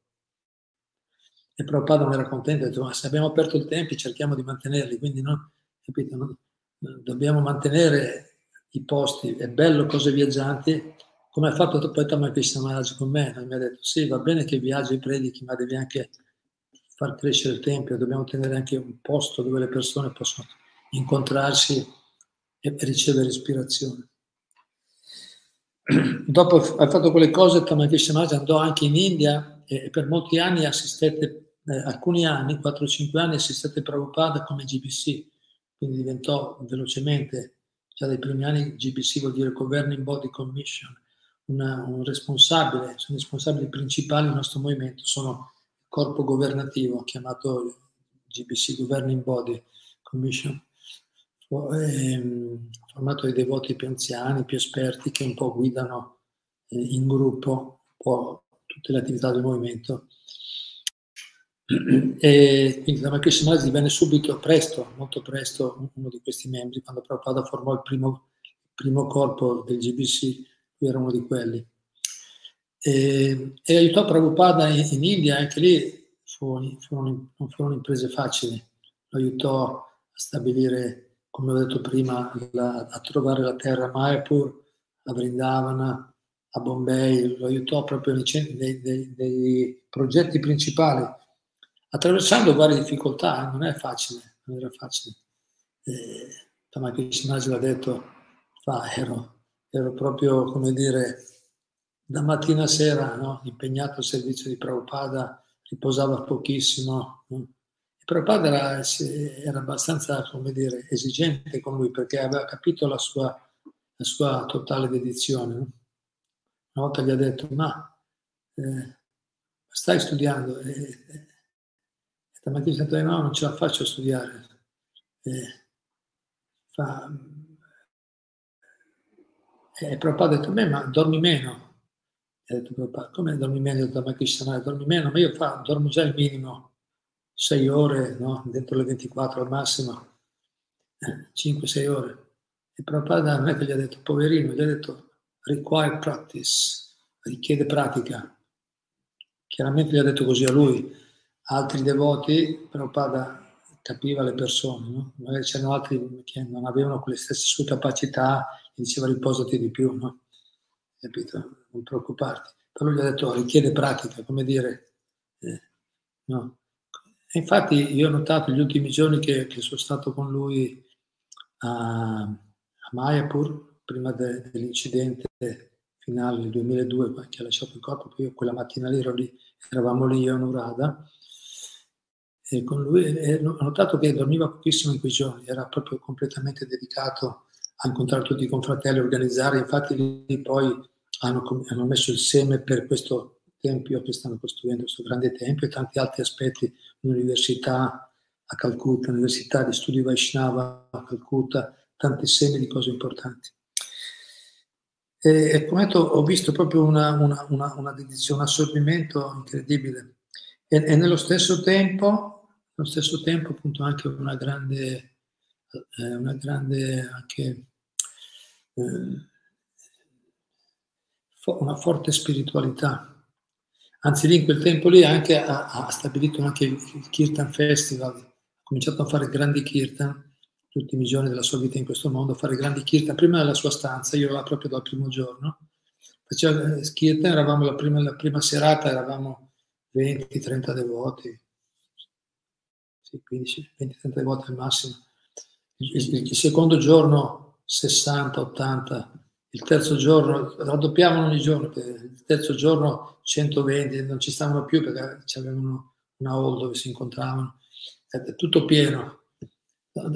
[SPEAKER 1] E Prabhupada non era contento, ha detto, ma se abbiamo aperto il tempio cerchiamo di mantenerli, quindi no, capito? No? Dobbiamo mantenere i posti, è bello cose viaggianti, come ha fatto poi Tamakrishnamaj Maharaj con me, mi ha detto sì, va bene che viaggi e predichi, ma devi anche far crescere il Tempio, dobbiamo tenere anche un posto dove le persone possono incontrarsi e ricevere ispirazione. Dopo ha fatto quelle cose, Tamakrishnamaj Maharaj andò anche in India e per molti anni assistette, eh, alcuni anni, 4-5 anni, assistette Prabhupada come GBC, quindi diventò velocemente, già dai primi anni GBC vuol dire Governing Body Commission, una, un responsabile, sono i responsabili principali del nostro movimento, sono corpo governativo chiamato GBC Governing Body Commission, ehm, formato dai devoti più anziani, più esperti che un po' guidano eh, in gruppo tutte le attività del movimento e quindi Ramakrishna Maharaj divenne subito, presto, molto presto, uno di questi membri. Quando Prabhupada formò il primo, primo corpo del GBC, lui era uno di quelli. E, e aiutò Prabhupada in, in, India, anche lì furono, furono, non furono imprese facili. Lo aiutò a stabilire, come ho detto prima, la, a trovare la terra a Mayapur, a Vrindavana, a Bombay, lo aiutò proprio nei, nei, nei, nei progetti principali attraversando varie difficoltà, non è facile, non era facile. Eh, l'ha detto, fa, ero, ero, proprio, come dire, da mattina a sera no? impegnato al servizio di Prabhupada, riposava pochissimo. No? E Prabhupada era, era, abbastanza, dire, esigente con lui perché aveva capito la sua, la sua totale dedizione. Una volta gli ha detto, ma eh, stai studiando? Eh, Stamattina sento di no, non ce la faccio a studiare. Eh, fa, e Prabhupada ha detto, beh, ma dormi meno. Ha detto Prabhupada, come dormi meno? Da Krishna, dormi meno, ma io fa, dormo già il minimo, 6 ore, no? dentro le 24 al massimo, eh, 5-6 ore. E Prabhupada non è che gli ha detto, poverino, gli ha detto, require practice, richiede pratica. Chiaramente gli ha detto così a lui, altri devoti, Prabhupada capiva le persone, no? magari c'erano altri che non avevano quelle stesse sue capacità, gli diceva riposati di più, no? Capito? Non preoccuparti. Però gli ha detto richiede pratica, come dire, eh, no? E infatti io ho notato gli ultimi giorni che, che sono stato con lui a, a Mayapur, prima de, dell'incidente finale del 2002 che ha lasciato il corpo, poi io quella mattina lì, lì eravamo lì io e Nurada, e con lui e ho notato che dormiva pochissimo in quei giorni, era proprio completamente dedicato a incontrare tutti i confratelli, organizzare, infatti lì poi hanno, hanno messo il seme per questo tempio che stanno costruendo, questo grande tempio e tanti altri aspetti, un'università a Calcutta, università di studi Vaishnava a Calcutta, tanti semi di cose importanti. E, e come detto, ho visto proprio una, una, una, una dedizione, un assorbimento incredibile. E, e, nello stesso tempo, nello stesso tempo appunto anche una grande, eh, una grande anche, eh, una forte spiritualità. Anzi, lì in quel tempo lì anche ha, ha stabilito anche il Kirtan Festival, ha cominciato a fare grandi Kirtan gli ultimi giorni della sua vita in questo mondo, fare grandi kirtan. Prima nella sua stanza, io là proprio dal primo giorno, faceva eh, kirtan, eravamo la prima, la prima serata, eravamo 20-30 devoti, sì, 15-20-30 devoti al massimo. Il, il secondo giorno 60-80, il terzo giorno raddoppiavano ogni giorno, il terzo giorno 120, non ci stavano più perché avevano una hall dove si incontravano, è tutto pieno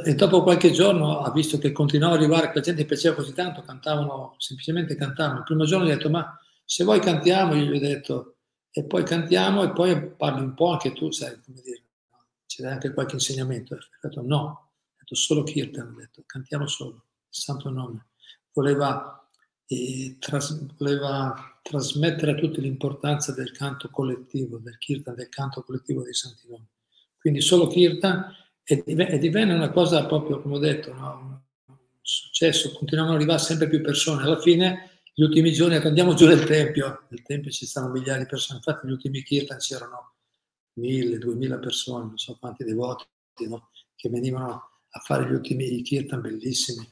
[SPEAKER 1] e dopo qualche giorno ha visto che continuava ad arrivare, che la gente piaceva così tanto, cantavano, semplicemente cantavano. Il primo giorno gli ho detto, ma se vuoi cantiamo, io gli ho detto, e poi cantiamo e poi parli un po' anche tu, sai come dire, ci dai anche qualche insegnamento. Ho detto no, ho detto solo Kirtan, ho detto cantiamo solo, il santo nome. Voleva, eh, tras- voleva trasmettere a tutti l'importanza del canto collettivo, del Kirtan, del canto collettivo dei santi nomi. Quindi solo Kirtan e, divenne una cosa proprio, come ho detto, no? un successo, continuavano ad arrivare sempre più persone. Alla fine, gli ultimi giorni, andiamo giù del Tempio, nel Tempio ci stanno migliaia di persone, infatti gli ultimi kirtan c'erano mille, duemila persone, non so quanti devoti, no? che venivano a fare gli ultimi kirtan bellissimi.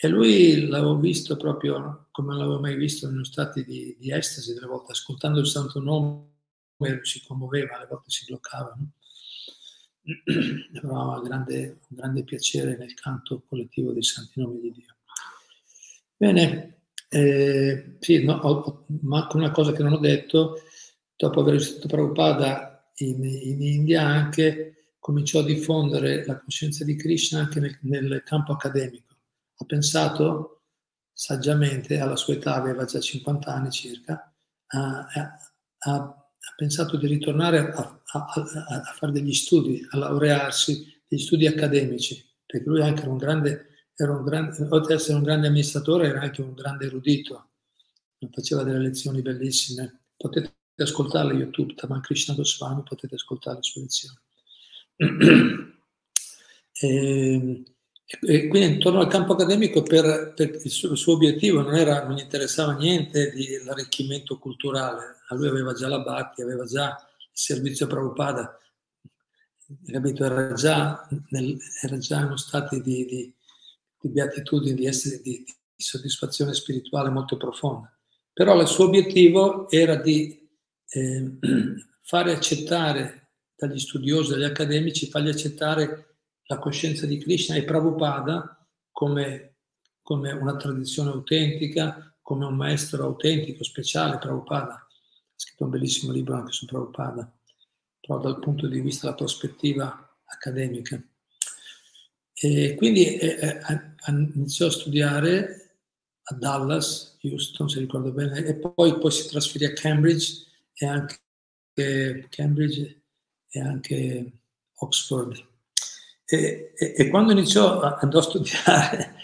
[SPEAKER 1] E lui l'avevo visto proprio come non l'avevo mai visto in uno stato di, di estasi delle volte, ascoltando il santo nome si commuoveva, alle volte si bloccava. No? grande, un grande piacere nel canto collettivo dei santi nomi di Dio. Bene, eh, sì, no, ho, ma una cosa che non ho detto, dopo aver visitato Prabhupada in, in, India anche cominciò a diffondere la coscienza di Krishna anche nel, nel campo accademico. Ha pensato saggiamente, alla sua età aveva già 50 anni circa, ha pensato di ritornare a, a, a, a, fare degli studi, a laurearsi, degli studi accademici, perché lui anche era un grande, era un grande oltre ad essere un grande amministratore, era anche un grande erudito, faceva delle lezioni bellissime. Potete ascoltarle YouTube, Taman Krishna Goswami, potete ascoltare le sue lezioni. e, e quindi intorno al campo accademico per, per il, suo, il, suo, obiettivo non, era, non gli interessava niente dell'arricchimento culturale, a lui aveva già la Bhakti, aveva già il servizio Prabhupada, capito? Era già, nel, era già in uno stato di, di, di beatitudine, di, essere, di, di, soddisfazione spirituale molto profonda. Però il suo obiettivo era di eh, fare accettare dagli studiosi, dagli accademici, fargli accettare la coscienza di Krishna e Prabhupada come, come una tradizione autentica, come un maestro autentico, speciale, Prabhupada. Ha scritto un bellissimo libro anche su Prabhupada, però dal punto di vista della prospettiva accademica. E quindi eh, eh, iniziò a studiare a Dallas, Houston, se ricordo bene, e poi, poi si trasferì a Cambridge e anche Cambridge e anche Oxford e, e, e quando iniziò, andò a studiare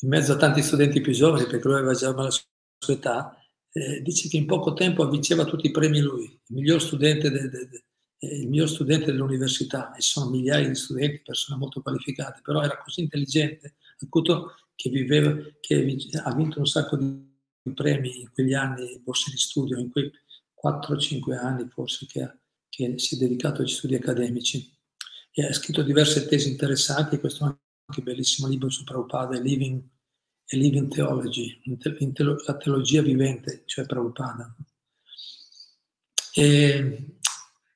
[SPEAKER 1] in mezzo a tanti studenti più giovani, perché lui aveva già la sua età, eh, dice che in poco tempo vinceva tutti i premi lui, il miglior studente, de, de, de, eh, il miglior studente dell'università, e sono migliaia di studenti, persone molto qualificate, però era così intelligente, acuto, che, viveva, che ha vinto un sacco di premi in quegli anni, borse di studio, in quei 4-5 anni forse che, che si è dedicato agli studi accademici e ha scritto diverse tesi interessanti, questo è anche bellissimo libro su Prabhupada, Living, Living Theology, la teologia vivente, cioè Prabhupada. E,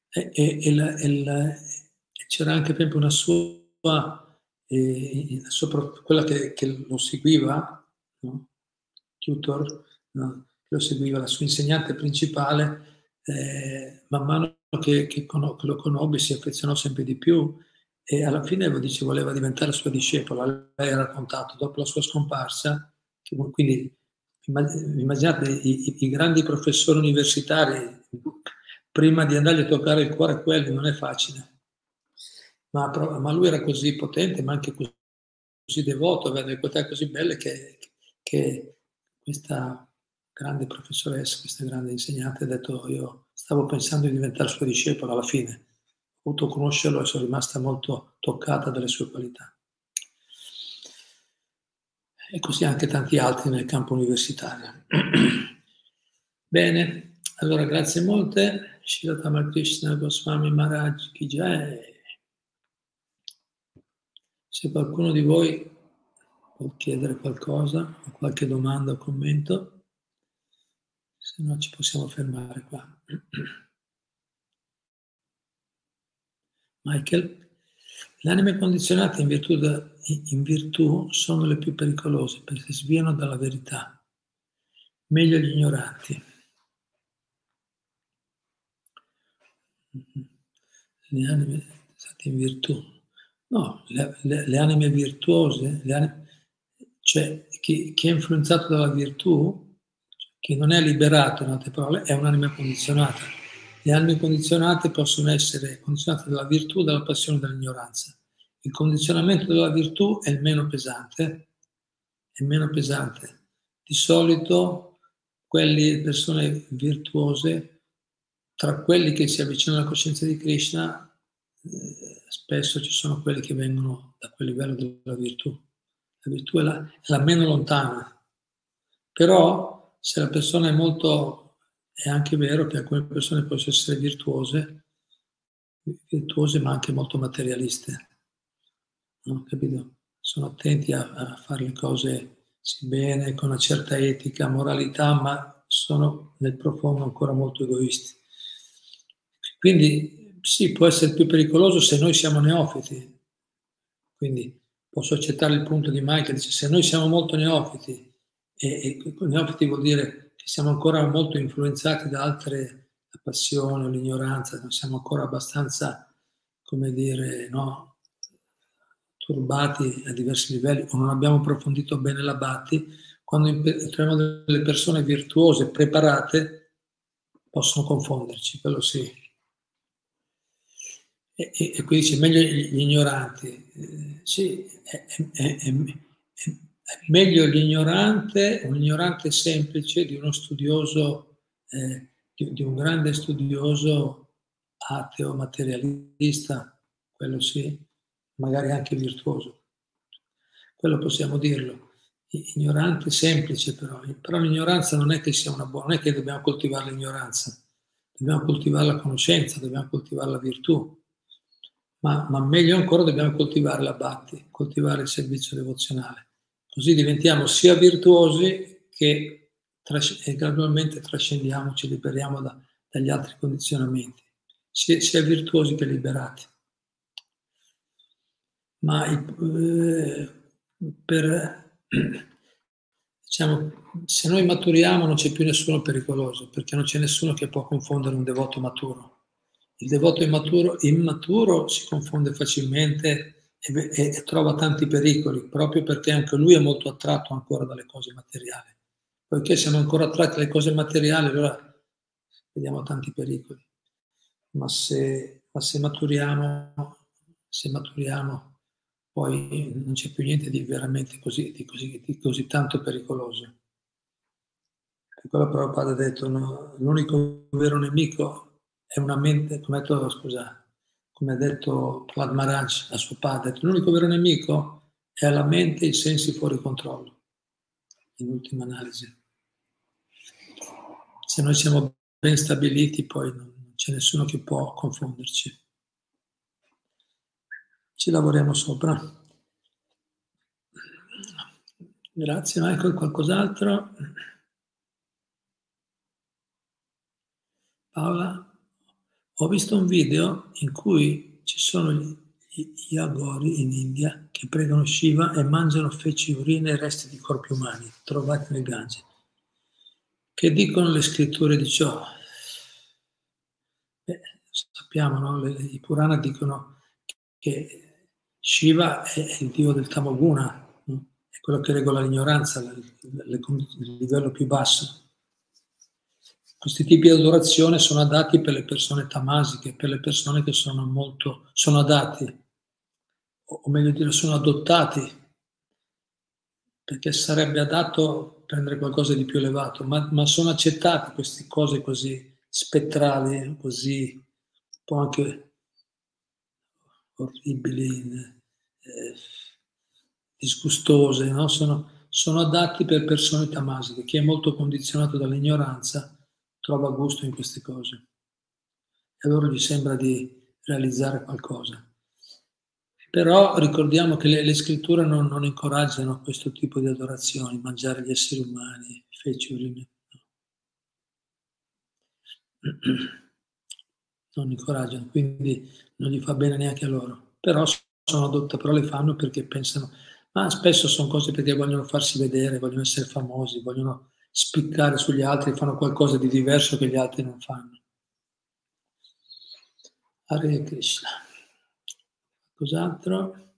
[SPEAKER 1] e, e, la, la, c'era anche proprio una sua, eh, sua quella che, che, lo seguiva, no? tutor, no? lo seguiva, la sua insegnante principale, eh, man mano che, che, con, che, lo conobbe si affezionò sempre di più e alla fine dice, voleva diventare sua discepola. Lei ha raccontato, dopo la sua scomparsa, quindi immaginate i, i, i grandi professori universitari, prima di andargli a toccare il cuore a quelli non è facile. Ma, ma, lui era così potente, ma anche così, così devoto, aveva delle qualità così belle che, che questa grande professoressa, questa grande insegnante ha detto io stavo pensando di diventare suo discepolo alla fine. Ho potuto conoscerlo e sono rimasta molto toccata dalle sue qualità. E così anche tanti altri nel campo universitario. Bene, allora grazie molte. Shiratama Krishna Goswami Maharaj Ki Jai. Se qualcuno di voi vuol chiedere qualcosa o qualche domanda o commento, se no ci possiamo fermare qua. Michael, le anime condizionate in virtù, da, in virtù sono le più pericolose perché sviano dalla verità. Meglio gli ignoranti. Le anime state in virtù No, le, le, le anime virtuose, le anime, cioè chi, chi, è influenzato dalla virtù, chi non è liberato, in altre parole, è un'anima condizionata. Le anime condizionate possono essere condizionate dalla virtù, dalla passione, dall'ignoranza. Il condizionamento della virtù è il meno pesante, è meno pesante. Di solito quelle persone virtuose, tra quelli che si avvicinano alla coscienza di Krishna, eh, spesso ci sono quelli che vengono da quel livello della virtù. La virtù è la, è la meno lontana. Però se la persona è molto, è anche vero che alcune persone possono essere virtuose, virtuose ma anche molto materialiste. No? Capito? Sono attenti a, a fare le cose sì bene, con una certa etica, moralità, ma sono nel profondo ancora molto egoisti. Quindi sì, può essere più pericoloso se noi siamo neofiti. Quindi posso accettare il punto di Michael, dice se noi siamo molto neofiti, e, e neofiti vuol dire che siamo ancora molto influenzati da altre, o l'ignoranza, non siamo ancora abbastanza, come dire, no, turbati a diversi livelli o non abbiamo approfondito bene la Batti, quando troviamo delle persone virtuose, preparate, possono confonderci, quello sì. E, e, e qui dice meglio gli ignoranti. Eh, sì, è, è, è, meglio l'ignorante, un ignorante semplice di uno studioso, eh, di, di, un grande studioso ateo, materialista, quello sì, magari anche virtuoso. Quello possiamo dirlo. Ignorante semplice però, però l'ignoranza non è che sia una buona, non è che dobbiamo coltivare l'ignoranza, dobbiamo coltivare la conoscenza, dobbiamo coltivare la virtù ma, ma meglio ancora dobbiamo coltivare la bhakti, coltivare il servizio devozionale. Così diventiamo sia virtuosi che tras- gradualmente trascendiamo, ci liberiamo da, dagli altri condizionamenti, sia, sia, virtuosi che liberati. Ma eh, per, diciamo, se noi maturiamo non c'è più nessuno pericoloso, perché non c'è nessuno che può confondere un devoto maturo il devoto immaturo, immaturo si confonde facilmente e, e, trova tanti pericoli, proprio perché anche lui è molto attratto ancora dalle cose materiali. Poiché siamo ancora attratti dalle cose materiali, allora vediamo tanti pericoli. Ma se, ma se maturiamo, se maturiamo, poi non c'è più niente di veramente così, di così, di così tanto pericoloso. E quello Prabhupada ha detto, no, l'unico vero nemico è una mente, come detto, scusa, come ha detto Prahlad Maharaj a suo padre, l'unico vero nemico è la mente e i sensi fuori controllo, in ultima analisi. Se noi siamo ben stabiliti, poi non c'è nessuno che può confonderci. Ci lavoriamo sopra. Grazie Michael, qualcos'altro? Paola? Ho visto un video in cui ci sono gli, gli agori in India che pregano Shiva e mangiano feci, urine e resti di corpi umani trovati nel Gange. Che dicono le scritture di ciò? Beh, sappiamo, no? le, i Purana dicono che Shiva è il dio del Tamoguna, no? è quello che regola l'ignoranza, il livello più basso. Questi tipi di adorazione sono adatti per le persone tamasiche, per le persone che sono molto, sono adatti, o meglio dire, sono adottati perché sarebbe adatto prendere qualcosa di più elevato, ma, ma sono accettati queste cose così spettrali, così un po' anche orribili, eh, disgustose, no? sono, sono adatti per persone tamasiche. Chi è molto condizionato dall'ignoranza trova gusto in queste cose e allora gli sembra di realizzare qualcosa. Però ricordiamo che le, le scritture non, non, incoraggiano questo tipo di adorazioni, mangiare gli esseri umani, feci urine. Non incoraggiano, quindi non gli fa bene neanche a loro. Però sono adotte, però le fanno perché pensano, ma spesso sono cose perché vogliono farsi vedere, vogliono essere famosi, vogliono spiccare sugli altri, fanno qualcosa di diverso che gli altri non fanno. Hare Krishna. Cos'altro?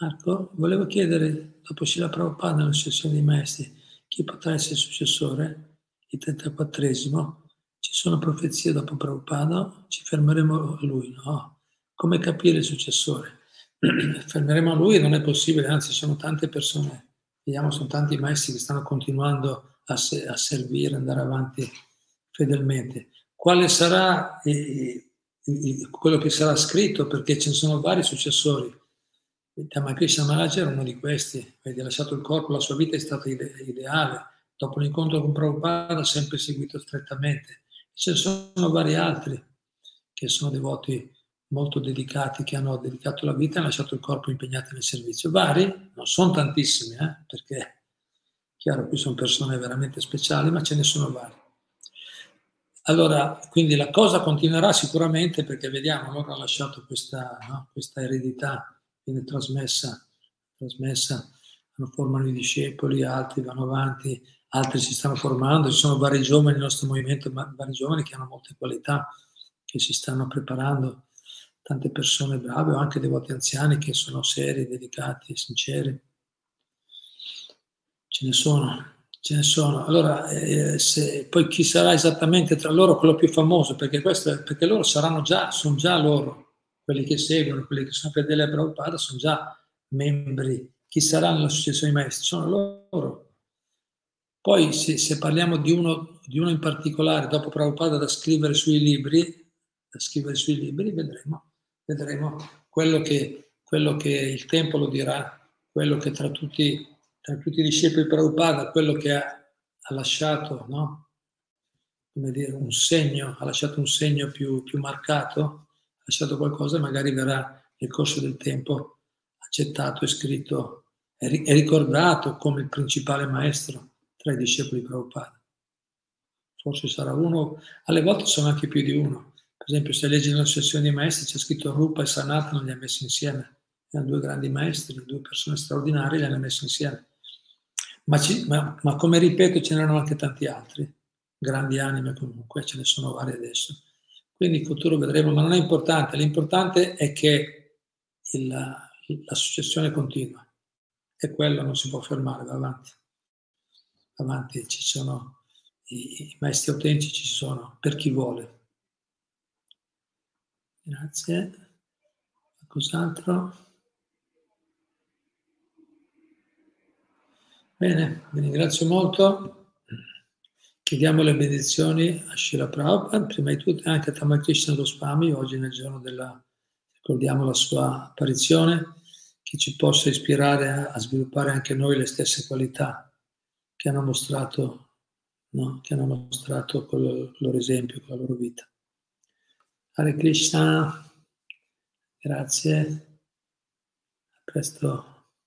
[SPEAKER 1] Marco, volevo chiedere, dopo Sila Prabhupada nella sessione dei maestri, chi potrà essere il successore? Il 34esimo? Ci sono profezie dopo Prabhupada? Ci fermeremo a lui? No. Come capire il successore? fermeremo a lui non è possibile, anzi sono tante persone, vediamo, sono tanti maestri che stanno continuando a, se, a servire, andare avanti fedelmente. Quale sarà eh, quello che sarà scritto? Perché ce ne sono vari successori. Ramakrishna Maharaj era uno di questi, vedi, ha lasciato il corpo, la sua vita è stata ide- ideale. Dopo l'incontro con Prabhupada ha sempre seguito strettamente. Ce ne sono vari altri che sono devoti molto dedicati, che hanno dedicato la vita e hanno lasciato il corpo impegnato nel servizio. Vari, non sono tantissimi, eh, perché chiaro, qui sono persone veramente speciali, ma ce ne sono vari. Allora, quindi la cosa continuerà sicuramente perché vediamo, loro hanno lasciato questa, no? questa eredità, viene trasmessa, trasmessa, formano i discepoli, altri vanno avanti, altri si stanno formando, ci sono vari giovani nel nostro movimento, vari giovani che hanno molte qualità, che si stanno preparando, tante persone brave o anche devoti anziani che sono seri, dedicati, sinceri. Ce ne sono ce ne sono. Allora, eh, se, poi chi sarà esattamente tra loro quello più famoso? Perché, questo, perché loro saranno già, sono già loro, quelli che seguono, quelli che sono fedeli a Prabhupada, sono già membri. Chi sarà nella successione dei maestri? Sono loro. Poi se, se parliamo di uno, di uno, in particolare, dopo Prabhupada da scrivere sui libri, da scrivere sui libri, vedremo, vedremo quello, che, quello che il tempo lo dirà, quello che tra tutti tra tutti i discepoli di Prabhupada, quello che ha, ha lasciato, no? come dire, un segno, ha lasciato un segno più, più marcato, ha lasciato qualcosa magari verrà nel corso del tempo accettato e scritto e ricordato come il principale maestro tra i discepoli di Prabhupada. Forse sarà uno, alle volte sono anche più di uno. Per esempio, se leggi nella sessione dei maestri c'è scritto Rupa e Sanatana, non li ha messi insieme. Erano due grandi maestri, due persone straordinarie, li hanno messi insieme. Ma, ci, ma, ma, come ripeto ce n'erano anche tanti altri, grandi anime comunque, ce ne sono vari adesso. Quindi in futuro vedremo, ma non è importante, l'importante è che il, la successione continua e quello non si può fermare, va avanti. Avanti ci sono i, i maestri autentici, ci sono per chi vuole. Grazie. Cos'altro? Bene, vi ringrazio molto. Chiediamo le benedizioni a Shira Prabhupada, prima di tutto anche a Tamakrishna Goswami, oggi nel giorno della, ricordiamo la sua apparizione, che ci possa ispirare a, a sviluppare anche noi le stesse qualità che hanno mostrato, no? che hanno mostrato con il loro esempio, con la loro vita. Hare Krishna, grazie, a presto.